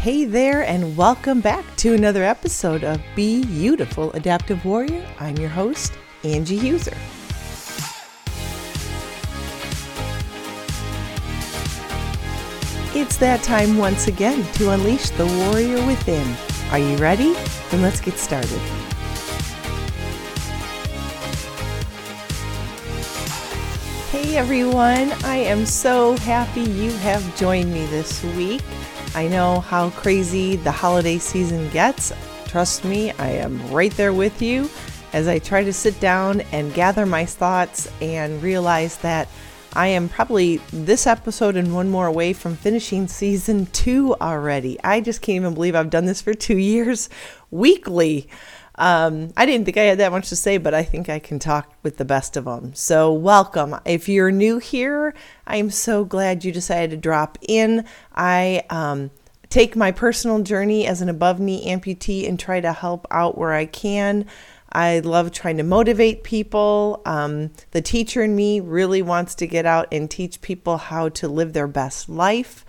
Hey there, and welcome back to another episode of Be Beautiful Adaptive Warrior. I'm your host, Angie Huser. It's that time once again to unleash the warrior within. Are you ready? Then let's get started. Hey everyone, I am so happy you have joined me this week. I know how crazy the holiday season gets. Trust me, I am right there with you as I try to sit down and gather my thoughts and realize that I am probably this episode and one more away from finishing season two already. I just can't even believe I've done this for two years weekly. Um, I didn't think I had that much to say, but I think I can talk with the best of them. So, welcome. If you're new here, I'm so glad you decided to drop in. I um, take my personal journey as an above knee amputee and try to help out where I can. I love trying to motivate people. Um, the teacher in me really wants to get out and teach people how to live their best life.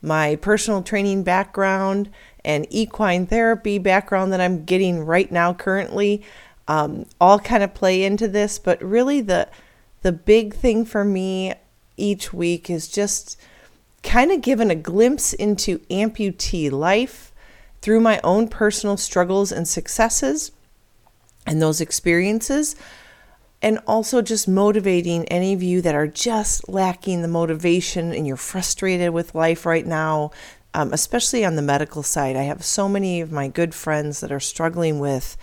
My personal training background and equine therapy background that I'm getting right now currently um, all kind of play into this. But really, the the big thing for me each week is just kind of giving a glimpse into amputee life through my own personal struggles and successes and those experiences and also just motivating any of you that are just lacking the motivation and you're frustrated with life right now um, especially on the medical side. I have so many of my good friends that are struggling with,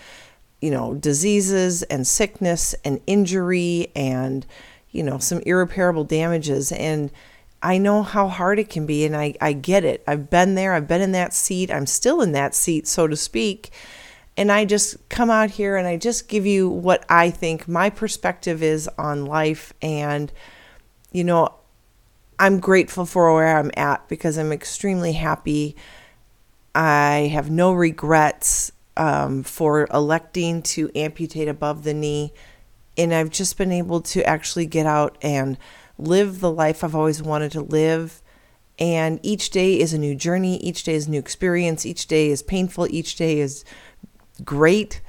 you know, diseases and sickness and injury and, you know, some irreparable damages. And I know how hard it can be, and I, I get it. I've been there, I've been in that seat, I'm still in that seat, so to speak. And I just come out here and I just give you what I think my perspective is on life. And, you know, I'm grateful for where I'm at because I'm extremely happy. I have no regrets um, for electing to amputate above the knee. And I've just been able to actually get out and live the life I've always wanted to live. And each day is a new journey, each day is a new experience, each day is painful, each day is great.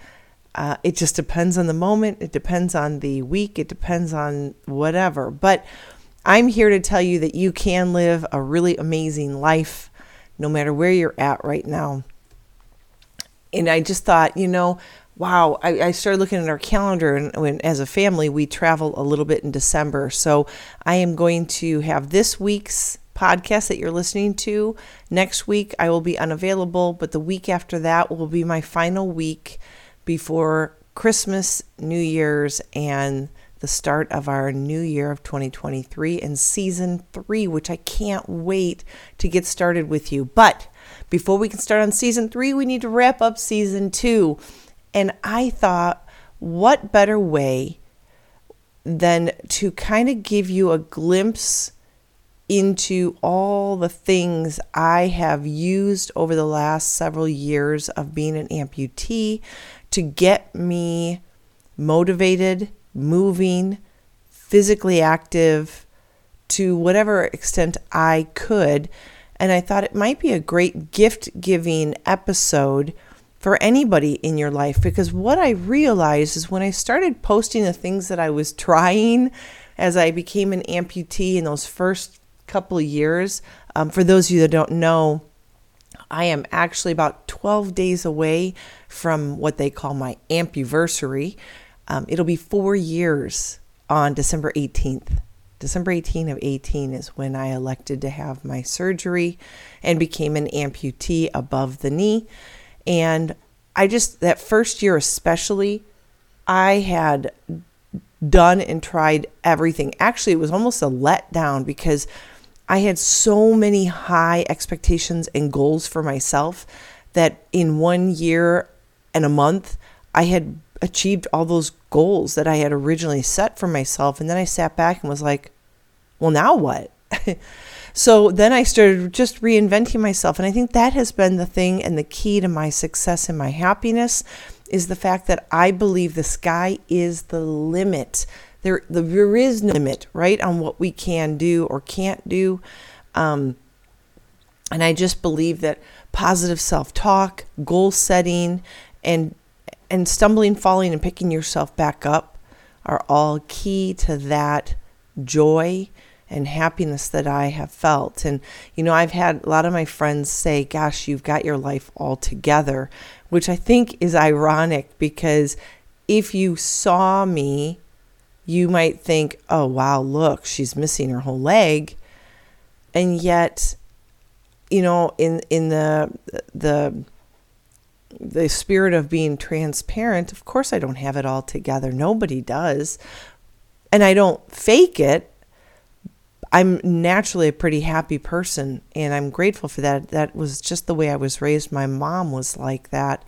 Uh, it just depends on the moment, it depends on the week, it depends on whatever. But I'm here to tell you that you can live a really amazing life no matter where you're at right now. And I just thought, you know, wow, I, I started looking at our calendar, and when, as a family, we travel a little bit in December. So I am going to have this week's podcast that you're listening to. Next week, I will be unavailable, but the week after that will be my final week before Christmas, New Year's, and the start of our new year of 2023 and season three, which I can't wait to get started with you. But before we can start on season three, we need to wrap up season two. And I thought, what better way than to kind of give you a glimpse into all the things I have used over the last several years of being an amputee to get me motivated moving, physically active to whatever extent I could. And I thought it might be a great gift giving episode for anybody in your life because what I realized is when I started posting the things that I was trying as I became an amputee in those first couple of years, um, for those of you that don't know, I am actually about 12 days away from what they call my ampuversary, um, it'll be four years on December 18th. December 18 of 18 is when I elected to have my surgery and became an amputee above the knee. And I just, that first year especially, I had done and tried everything. Actually, it was almost a letdown because I had so many high expectations and goals for myself that in one year and a month, I had achieved all those goals that I had originally set for myself. And then I sat back and was like, well, now what? so then I started just reinventing myself. And I think that has been the thing and the key to my success and my happiness is the fact that I believe the sky is the limit. There, there is no limit, right, on what we can do or can't do. Um, And I just believe that positive self-talk, goal setting, and and stumbling, falling, and picking yourself back up are all key to that joy and happiness that I have felt. And, you know, I've had a lot of my friends say, Gosh, you've got your life all together, which I think is ironic because if you saw me, you might think, Oh, wow, look, she's missing her whole leg. And yet, you know, in, in the, the, the spirit of being transparent, of course, I don't have it all together. Nobody does. And I don't fake it. I'm naturally a pretty happy person and I'm grateful for that. That was just the way I was raised. My mom was like that.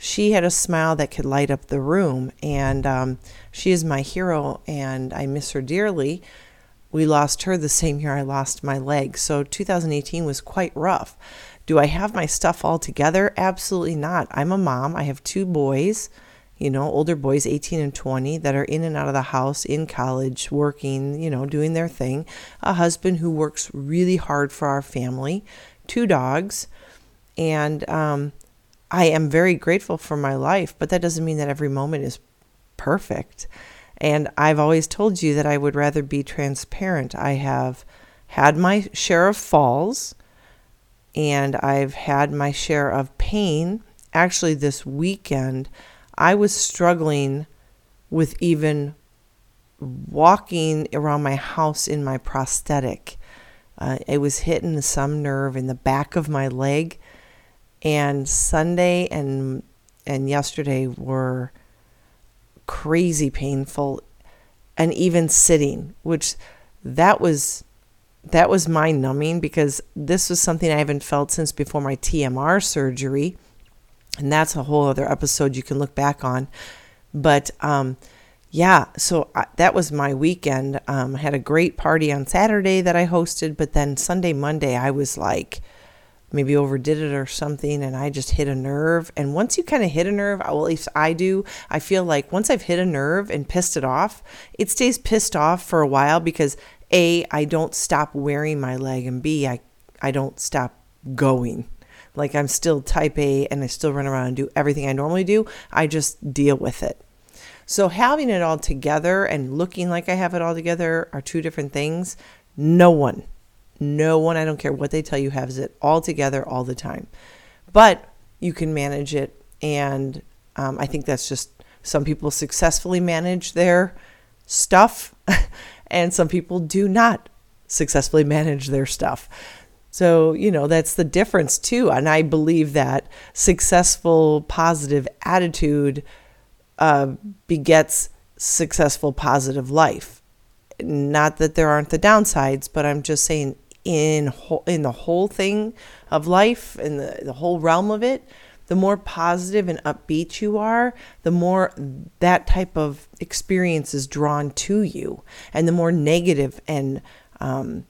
She had a smile that could light up the room, and um, she is my hero, and I miss her dearly. We lost her the same year I lost my leg, so 2018 was quite rough. Do I have my stuff all together? Absolutely not. I'm a mom. I have two boys, you know, older boys, 18 and 20, that are in and out of the house, in college, working, you know, doing their thing. A husband who works really hard for our family, two dogs. And um, I am very grateful for my life, but that doesn't mean that every moment is perfect. And I've always told you that I would rather be transparent. I have had my share of falls and I've had my share of pain. Actually, this weekend, I was struggling with even walking around my house in my prosthetic. Uh, it was hitting some nerve in the back of my leg, and Sunday and and yesterday were crazy painful, and even sitting, which that was that was mind numbing because this was something I haven't felt since before my TMR surgery. And that's a whole other episode you can look back on. But um, yeah, so I, that was my weekend. Um, I had a great party on Saturday that I hosted, but then Sunday, Monday, I was like, maybe overdid it or something and I just hit a nerve. And once you kind of hit a nerve, well, at least I do, I feel like once I've hit a nerve and pissed it off, it stays pissed off for a while because a, I don't stop wearing my leg, and B, I, I don't stop going. Like I'm still type A and I still run around and do everything I normally do. I just deal with it. So having it all together and looking like I have it all together are two different things. No one, no one, I don't care what they tell you, has it all together all the time. But you can manage it. And um, I think that's just some people successfully manage their stuff and some people do not successfully manage their stuff. So, you know, that's the difference too. And I believe that successful, positive attitude uh, begets successful, positive life. Not that there aren't the downsides, but I'm just saying in in the whole thing of life, in the, the whole realm of it, the more positive and upbeat you are, the more that type of experience is drawn to you, and the more negative and um,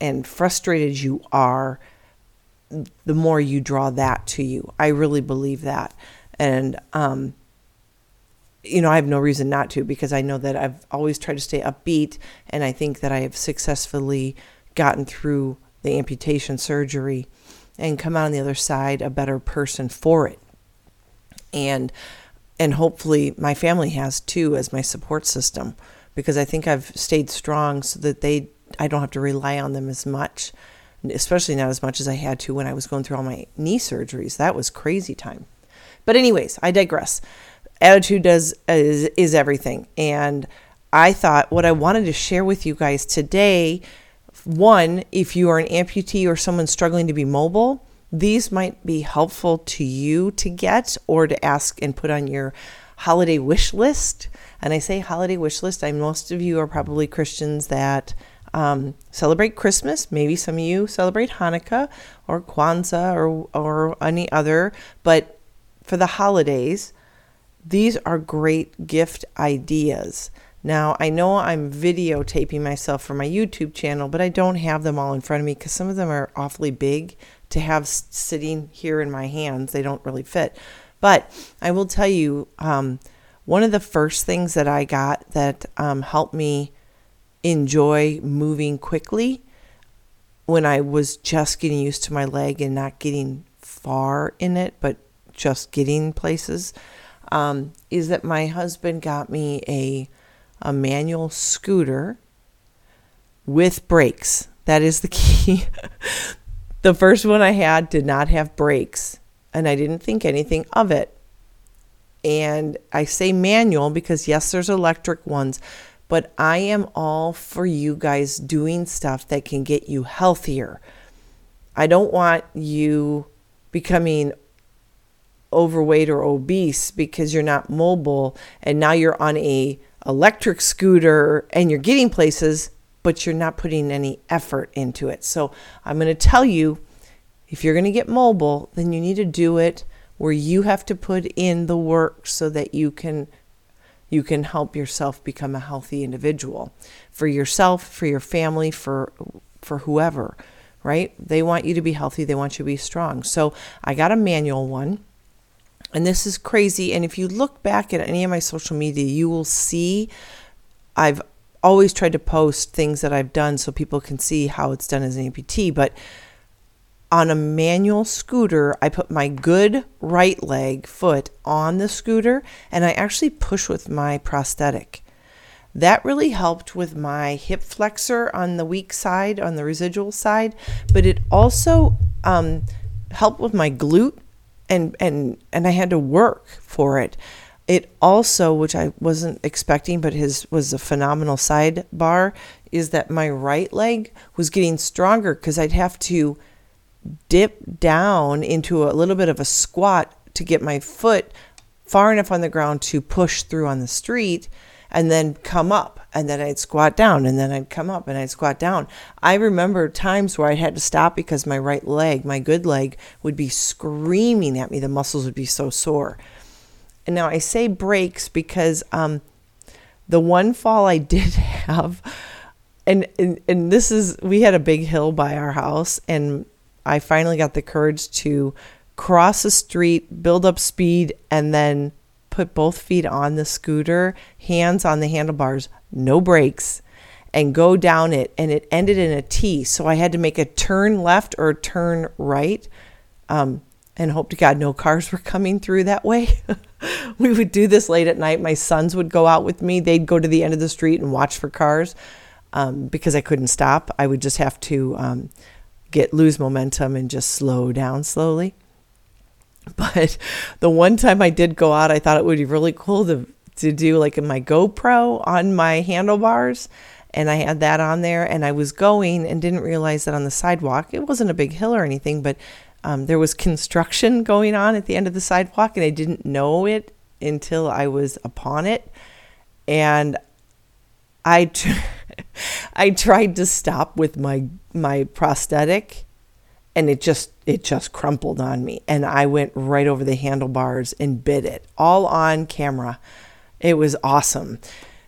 and frustrated you are, the more you draw that to you. I really believe that, and um, you know I have no reason not to because I know that I've always tried to stay upbeat, and I think that I have successfully gotten through the amputation surgery and come out on the other side a better person for it. And and hopefully my family has too as my support system because I think I've stayed strong so that they I don't have to rely on them as much, especially not as much as I had to when I was going through all my knee surgeries. That was crazy time. But anyways, I digress. Attitude does is, is everything and I thought what I wanted to share with you guys today one, if you are an amputee or someone struggling to be mobile, these might be helpful to you to get or to ask and put on your holiday wish list. And I say holiday wish list, I most of you are probably Christians that um, celebrate Christmas. Maybe some of you celebrate Hanukkah or Kwanzaa or or any other. But for the holidays, these are great gift ideas. Now, I know I'm videotaping myself for my YouTube channel, but I don't have them all in front of me because some of them are awfully big to have sitting here in my hands. They don't really fit. But I will tell you, um, one of the first things that I got that um, helped me enjoy moving quickly when I was just getting used to my leg and not getting far in it, but just getting places, um, is that my husband got me a a manual scooter with brakes. That is the key. the first one I had did not have brakes, and I didn't think anything of it. And I say manual because, yes, there's electric ones, but I am all for you guys doing stuff that can get you healthier. I don't want you becoming overweight or obese because you're not mobile and now you're on a electric scooter and you're getting places but you're not putting any effort into it. So I'm going to tell you if you're going to get mobile, then you need to do it where you have to put in the work so that you can you can help yourself become a healthy individual for yourself, for your family, for for whoever, right? They want you to be healthy, they want you to be strong. So, I got a manual one. And this is crazy and if you look back at any of my social media, you will see I've always tried to post things that I've done so people can see how it's done as an amputee, but on a manual scooter, I put my good right leg foot on the scooter and I actually push with my prosthetic. That really helped with my hip flexor on the weak side, on the residual side, but it also um, helped with my glute and and and I had to work for it. It also, which I wasn't expecting, but his was a phenomenal sidebar, is that my right leg was getting stronger because I'd have to dip down into a little bit of a squat to get my foot far enough on the ground to push through on the street and then come up and then I'd squat down and then I'd come up and I'd squat down. I remember times where I had to stop because my right leg, my good leg, would be screaming at me. The muscles would be so sore. And now I say brakes because um, the one fall I did have, and, and and this is we had a big hill by our house, and I finally got the courage to cross the street, build up speed, and then put both feet on the scooter, hands on the handlebars, no brakes, and go down it. And it ended in a T. So I had to make a turn left or turn right. Um, and hope to God no cars were coming through that way. we would do this late at night. My sons would go out with me. They'd go to the end of the street and watch for cars um, because I couldn't stop. I would just have to um, get lose momentum and just slow down slowly. But the one time I did go out, I thought it would be really cool to to do like my GoPro on my handlebars. And I had that on there and I was going and didn't realize that on the sidewalk, it wasn't a big hill or anything, but um, there was construction going on at the end of the sidewalk and I didn't know it until I was upon it. And I, t- I tried to stop with my my prosthetic and it just it just crumpled on me and I went right over the handlebars and bit it all on camera. It was awesome.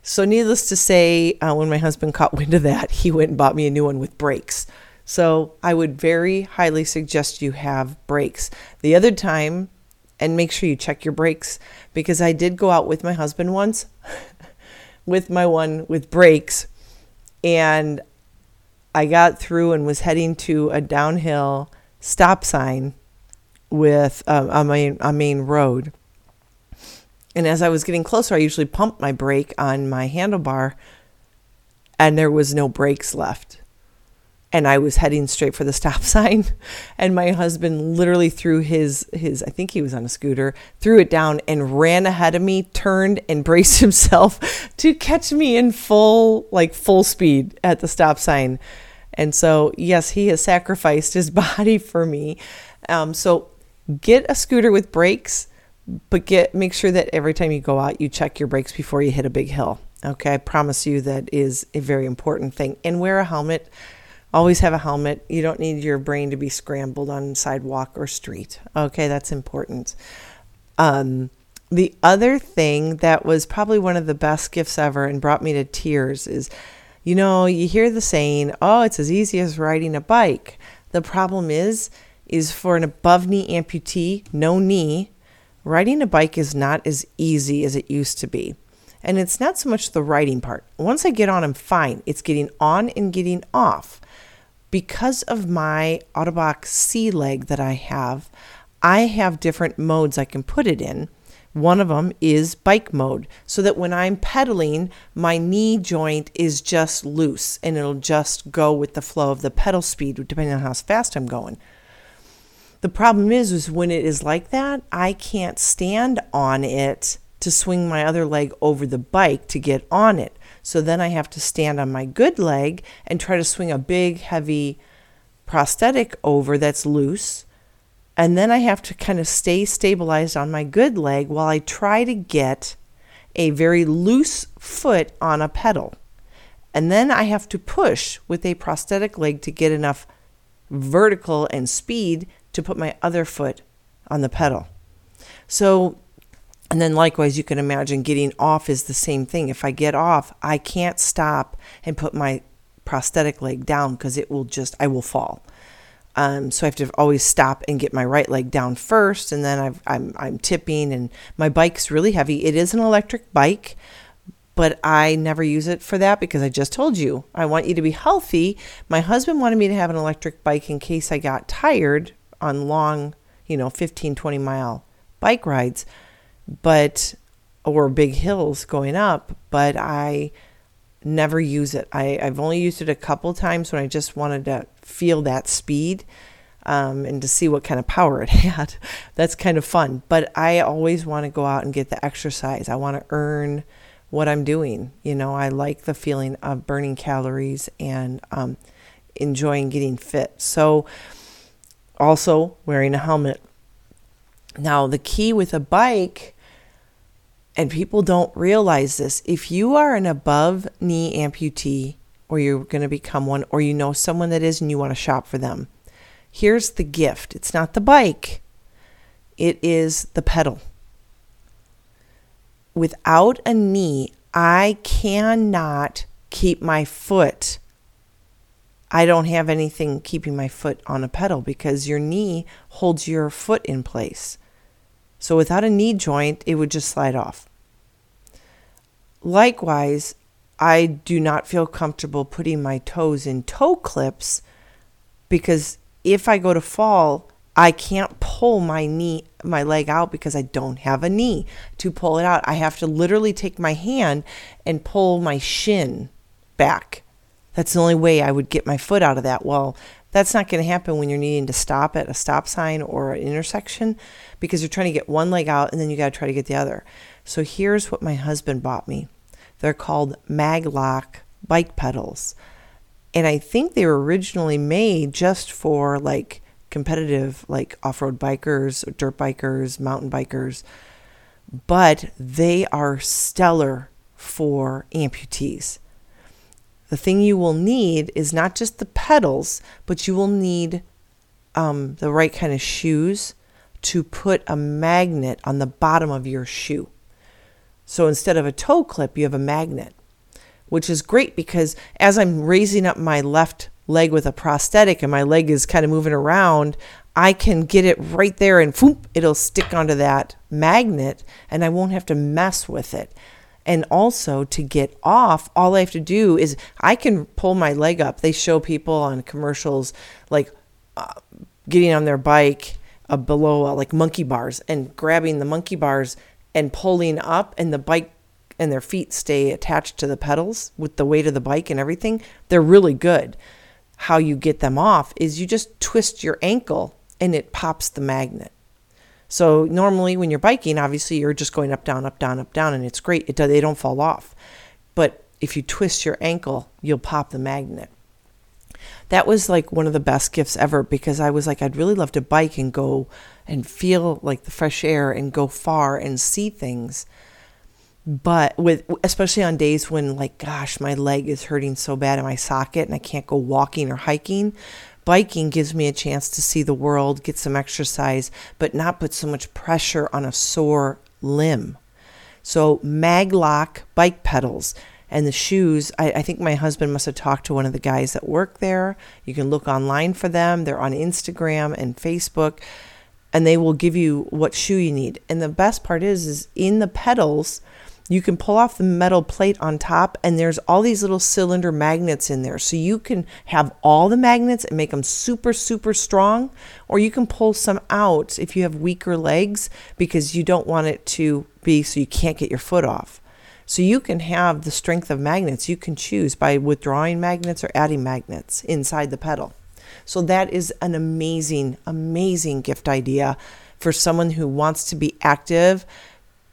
So needless to say, uh, when my husband caught wind of that, he went and bought me a new one with brakes. So I would very highly suggest you have brakes. The other time, and make sure you check your brakes because I did go out with my husband once with my one with brakes and I got through and was heading to a downhill stop sign with um, a main a main road. And as I was getting closer, I usually pumped my brake on my handlebar, and there was no brakes left and I was heading straight for the stop sign and my husband literally threw his his I think he was on a scooter threw it down and ran ahead of me turned and braced himself to catch me in full like full speed at the stop sign and so yes he has sacrificed his body for me um, so get a scooter with brakes but get make sure that every time you go out you check your brakes before you hit a big hill okay I promise you that is a very important thing and wear a helmet Always have a helmet. You don't need your brain to be scrambled on sidewalk or street. Okay, that's important. Um, the other thing that was probably one of the best gifts ever and brought me to tears is you know, you hear the saying, oh, it's as easy as riding a bike. The problem is, is for an above knee amputee, no knee, riding a bike is not as easy as it used to be. And it's not so much the riding part. Once I get on, I'm fine. It's getting on and getting off. because of my Ottobock C leg that I have, I have different modes I can put it in. One of them is bike mode, so that when I'm pedaling, my knee joint is just loose and it'll just go with the flow of the pedal speed, depending on how fast I'm going. The problem is, is when it is like that, I can't stand on it to swing my other leg over the bike to get on it. So then I have to stand on my good leg and try to swing a big, heavy prosthetic over that's loose. And then I have to kind of stay stabilized on my good leg while I try to get a very loose foot on a pedal. And then I have to push with a prosthetic leg to get enough vertical and speed to put my other foot on the pedal. So, and then likewise, you can imagine getting off is the same thing. If I get off, I can't stop and put my prosthetic leg down because it will just, I will fall. Um, so I have to always stop and get my right leg down first, and then i am I'm, I'm tipping, and my bike's really heavy. It is an electric bike, but I never use it for that because I just told you I want you to be healthy. My husband wanted me to have an electric bike in case I got tired on long, you know, 15, 20 mile bike rides, but, or big hills going up, but I never use it. I, I've only used it a couple times when I just wanted to feel that speed. Um, and to see what kind of power it had. That's kind of fun. But I always want to go out and get the exercise. I want to earn what I'm doing. You know, I like the feeling of burning calories and um, enjoying getting fit. So, also wearing a helmet. Now, the key with a bike, and people don't realize this, if you are an above knee amputee, or you're going to become one, or you know someone that is and you want to shop for them, here's the gift it's not the bike, it is the pedal. Without a knee, I cannot keep my foot I don't have anything keeping my foot on a pedal because your knee holds your foot in place. So without a knee joint, it would just slide off. Likewise, I do not feel comfortable putting my toes in toe clips because if I go to fall, I can't pull my knee, my leg out because I don't have a knee to pull it out. I have to literally take my hand and pull my shin back that's the only way I would get my foot out of that. Well, that's not going to happen when you're needing to stop at a stop sign or an intersection because you're trying to get one leg out and then you got to try to get the other. So here's what my husband bought me. They're called Maglock bike pedals. And I think they were originally made just for like competitive like off-road bikers, dirt bikers, mountain bikers. But they are stellar for amputees. The thing you will need is not just the pedals, but you will need um, the right kind of shoes to put a magnet on the bottom of your shoe. So instead of a toe clip, you have a magnet, which is great because as I'm raising up my left leg with a prosthetic and my leg is kind of moving around, I can get it right there and whoop, it'll stick onto that magnet and I won't have to mess with it. And also to get off, all I have to do is I can pull my leg up. They show people on commercials like uh, getting on their bike uh, below uh, like monkey bars and grabbing the monkey bars and pulling up, and the bike and their feet stay attached to the pedals with the weight of the bike and everything. They're really good. How you get them off is you just twist your ankle and it pops the magnet. So normally when you're biking, obviously you're just going up, down, up, down, up, down, and it's great. It, they don't fall off. But if you twist your ankle, you'll pop the magnet. That was like one of the best gifts ever because I was like, I'd really love to bike and go and feel like the fresh air and go far and see things. But with especially on days when like gosh, my leg is hurting so bad in my socket and I can't go walking or hiking, Biking gives me a chance to see the world, get some exercise, but not put so much pressure on a sore limb. So, Maglock bike pedals and the shoes, I, I, think my husband must have talked to one of the guys that work there. You can look online for them, they're on Instagram and Facebook. And they will give you what shoe you need. And the best part is, is in the pedals, you can pull off the metal plate on top and there's all these little cylinder magnets in there so you can have all the magnets and make them super super strong or you can pull some out if you have weaker legs because you don't want it to be so you can't get your foot off so you can have the strength of magnets you can choose by withdrawing magnets or adding magnets inside the pedal so that is an amazing amazing gift idea for someone who wants to be active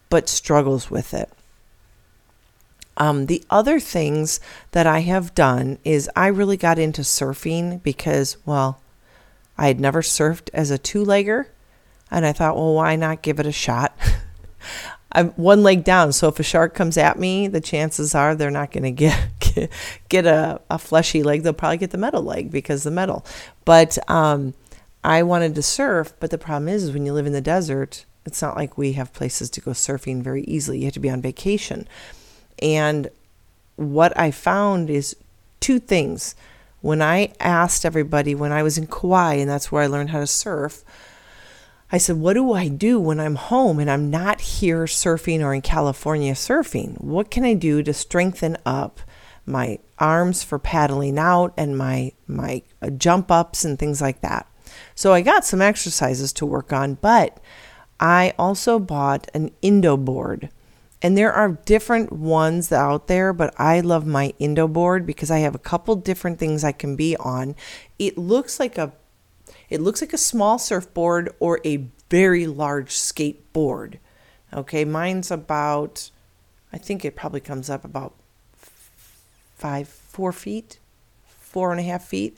but struggles with it um, the other things that I have done is I really got into surfing because, well, I had never surfed as a two legger. And I thought, well, why not give it a shot? I'm one leg down, so if a shark comes at me, the chances are they're not going to get, get a, a fleshy leg. They'll probably get the metal leg because the metal. But um, I wanted to surf, but the problem is, is when you live in the desert, it's not like we have places to go surfing very easily. You have to be on vacation. And what I found is two things. When I asked everybody when I was in Kauai, and that's where I learned how to surf, I said, What do I do when I'm home and I'm not here surfing or in California surfing? What can I do to strengthen up my arms for paddling out and my, my uh, jump ups and things like that? So I got some exercises to work on, but I also bought an Indo board. And there are different ones out there, but I love my Indo board because I have a couple different things I can be on. It looks like a it looks like a small surfboard or a very large skateboard. Okay, mine's about I think it probably comes up about five, four feet, four and a half feet.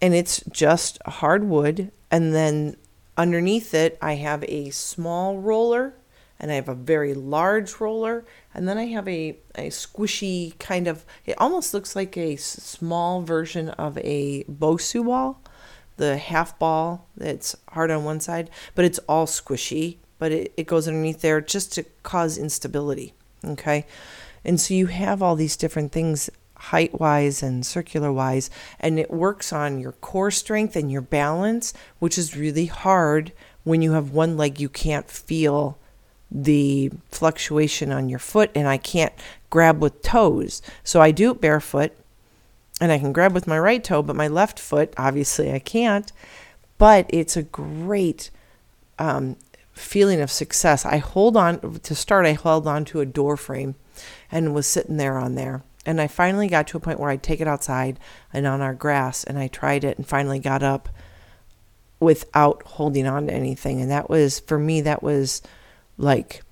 And it's just hardwood. And then underneath it, I have a small roller and I have a very large roller, and then I have a, a squishy kind of, it almost looks like a small version of a Bosu ball, the half ball that's hard on one side, but it's all squishy, but it, it goes underneath there just to cause instability. Okay. And so you have all these different things height wise and circular wise, and it works on your core strength and your balance, which is really hard when you have one leg you can't feel the fluctuation on your foot and I can't grab with toes. So I do it barefoot and I can grab with my right toe, but my left foot, obviously, I can't. But it's a great um, feeling of success. I hold on, to start, I held on to a door frame and was sitting there on there. And I finally got to a point where I'd take it outside and on our grass and I tried it and finally got up without holding on to anything. And that was, for me, that was like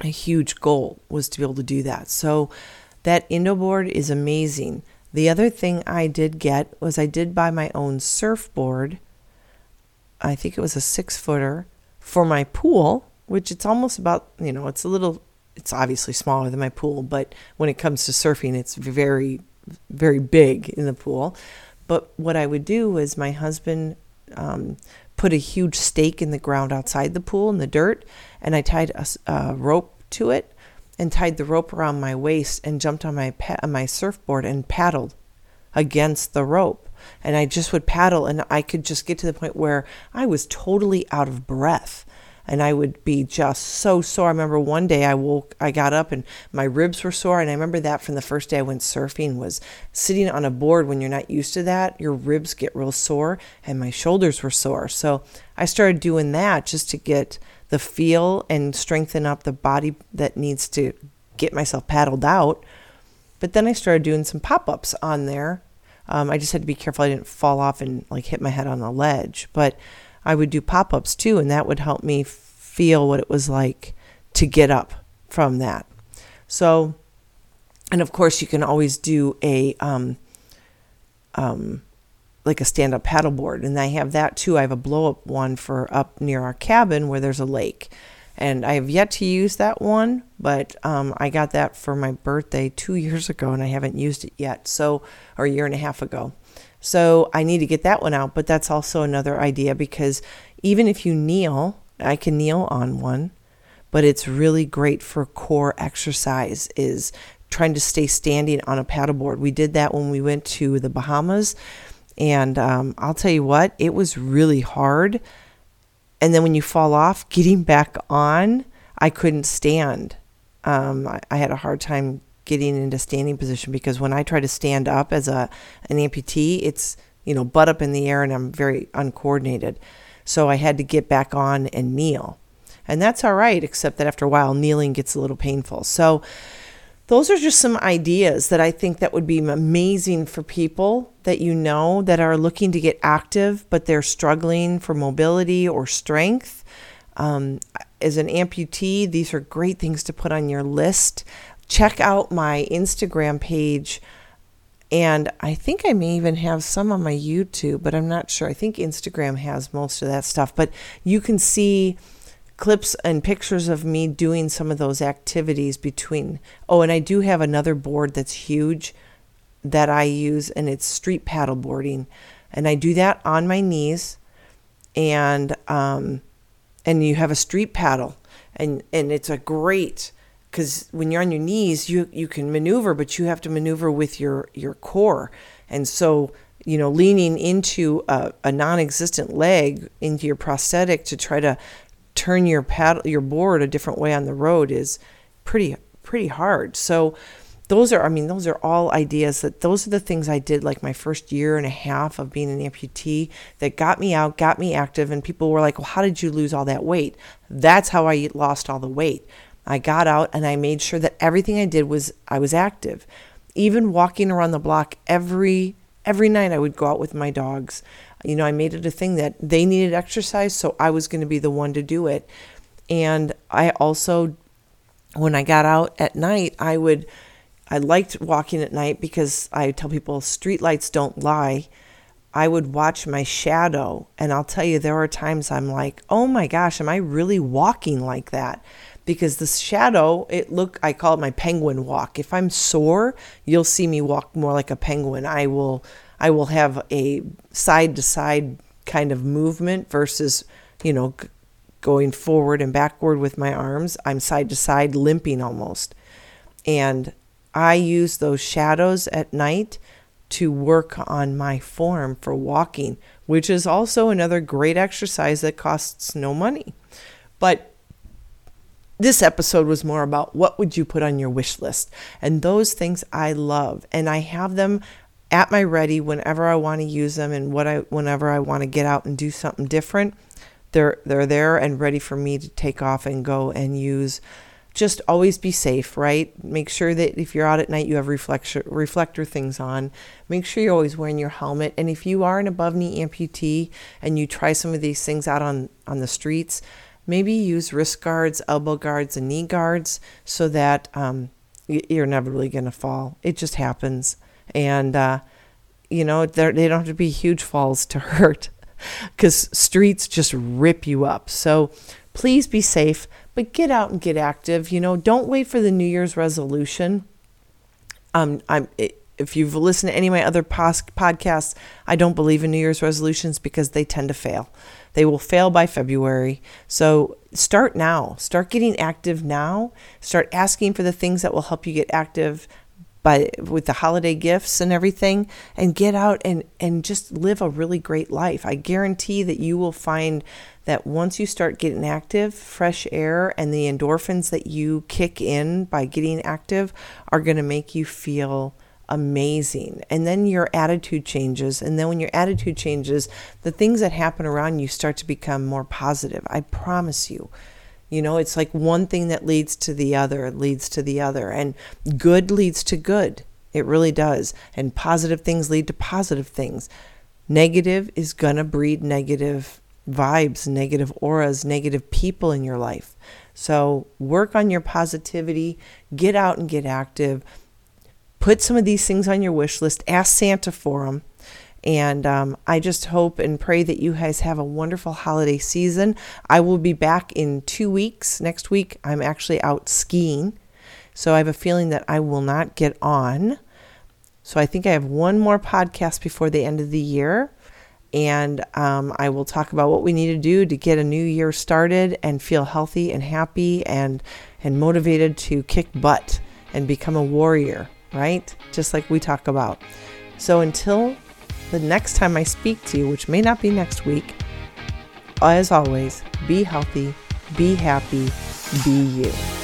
a huge goal was to be able to do that. So that Indo board is amazing. The other thing I did get was I did buy my own surfboard. I think it was a six footer for my pool, which it's almost about, you know, it's a little, it's obviously smaller than my pool, but when it comes to surfing, it's very, very big in the pool. But what I would do was my husband um, put a huge stake in the ground outside the pool in the dirt, and I tied a, a rope to it and tied the rope around my waist and jumped on my pa- my surfboard and paddled against the rope. And I just would paddle, and I could just get to the point where I was totally out of breath and I would be just so sore. I remember one day I woke, I got up and my ribs were sore. And I remember that from the first day I went surfing was sitting on a board when you're not used to that, your ribs get real sore and my shoulders were sore. So I started doing that just to get the feel and strengthen up the body that needs to get myself paddled out. But then I started doing some pop ups on there. Um, I just had to be careful I didn't fall off and like hit my head on the ledge. But I would do pop ups too, and that would help me feel what it was like to get up from that. So, and of course, you can always do a um, um, like a stand up paddleboard, and I have that too. I have a blow up one for up near our cabin where there's a lake. And I have yet to use that one, but um, I got that for my birthday two years ago and I haven't used it yet. So, or a year and a half ago. So I need to get that one out, but that's also another idea because even if you kneel, I can kneel on one, but it's really great for core exercise is trying to stay standing on a paddleboard. We did that when we went to the Bahamas, and um, I'll tell you what, it was really hard. And then when you fall off, getting back on, I couldn't stand. Um, I, I had a hard time getting into standing position because when I try to stand up as a an amputee, it's you know butt up in the air and I'm very uncoordinated. So I had to get back on and kneel. And that's all right, except that after a while, kneeling gets a little painful. So, those are just some ideas that I think that would be amazing for people that you know that are looking to get active, but they're struggling for mobility or strength. Um, as an amputee, these are great things to put on your list. Check out my Instagram page and I think I may even have some on my YouTube, but I'm not sure. I think Instagram has most of that stuff. But you can see clips and pictures of me doing some of those activities between. Oh, and I do have another board that's huge that I use, and it's street paddle boarding. And I do that on my knees. And, um, and you have a street paddle, and, and it's a great because when you're on your knees, you you can maneuver, but you have to maneuver with your your core, and so you know leaning into a, a non-existent leg into your prosthetic to try to turn your paddle your board a different way on the road is pretty pretty hard. So those are I mean those are all ideas that those are the things I did like my first year and a half of being an amputee that got me out, got me active and people were like, "Well, how did you lose all that weight?" That's how I lost all the weight. I got out and I made sure that everything I did was I was active. Even walking around the block every every night I would go out with my dogs. You know, I made it a thing that they needed exercise, so I was going to be the one to do it. And I also when I got out at night, I would I liked walking at night because I tell people streetlights don't lie. I would watch my shadow, and I'll tell you, there are times I'm like, oh my gosh, am I really walking like that? because the shadow it look I call it my penguin walk. If I'm sore, you'll see me walk more like a penguin. I will I will have a side to side kind of movement versus, you know, g- going forward and backward with my arms. I'm side to side limping almost. And I use those shadows at night to work on my form for walking, which is also another great exercise that costs no money. But this episode was more about what would you put on your wish list and those things i love and i have them at my ready whenever i want to use them and what i whenever i want to get out and do something different they're they're there and ready for me to take off and go and use just always be safe right make sure that if you're out at night you have reflector reflector things on make sure you're always wearing your helmet and if you are an above knee amputee and you try some of these things out on on the streets maybe use wrist guards, elbow guards, and knee guards so that um, you're never really going to fall. It just happens. And, uh, you know, they don't have to be huge falls to hurt because streets just rip you up. So please be safe, but get out and get active. You know, don't wait for the New Year's resolution. Um, I'm, if you've listened to any of my other pos- podcasts, I don't believe in New Year's resolutions because they tend to fail. They will fail by February. So start now. Start getting active now. Start asking for the things that will help you get active by with the holiday gifts and everything and get out and and just live a really great life. I guarantee that you will find that once you start getting active, fresh air and the endorphins that you kick in by getting active are going to make you feel amazing. And then your attitude changes. And then when your attitude changes, the things that happen around you start to become more positive. I promise you. You know, it's like one thing that leads to the other, leads to the other. And good leads to good. It really does. And positive things lead to positive things. Negative is going to breed negative vibes, negative auras, negative people in your life. So work on your positivity, get out and get active put some of these things on your wish list. Ask Santa for them. And um, I just hope and pray that you guys have a wonderful holiday season. I will be back in two weeks. Next week, I'm actually out skiing. So I have a feeling that I will not get on. So I think I have one more podcast before the end of the year. And um, I will talk about what we need to do to get a new year started and feel healthy and happy and, and motivated to kick butt and become a warrior right? Just like we talk about. So until the next time I speak to you, which may not be next week, as always, be healthy, be happy, be you.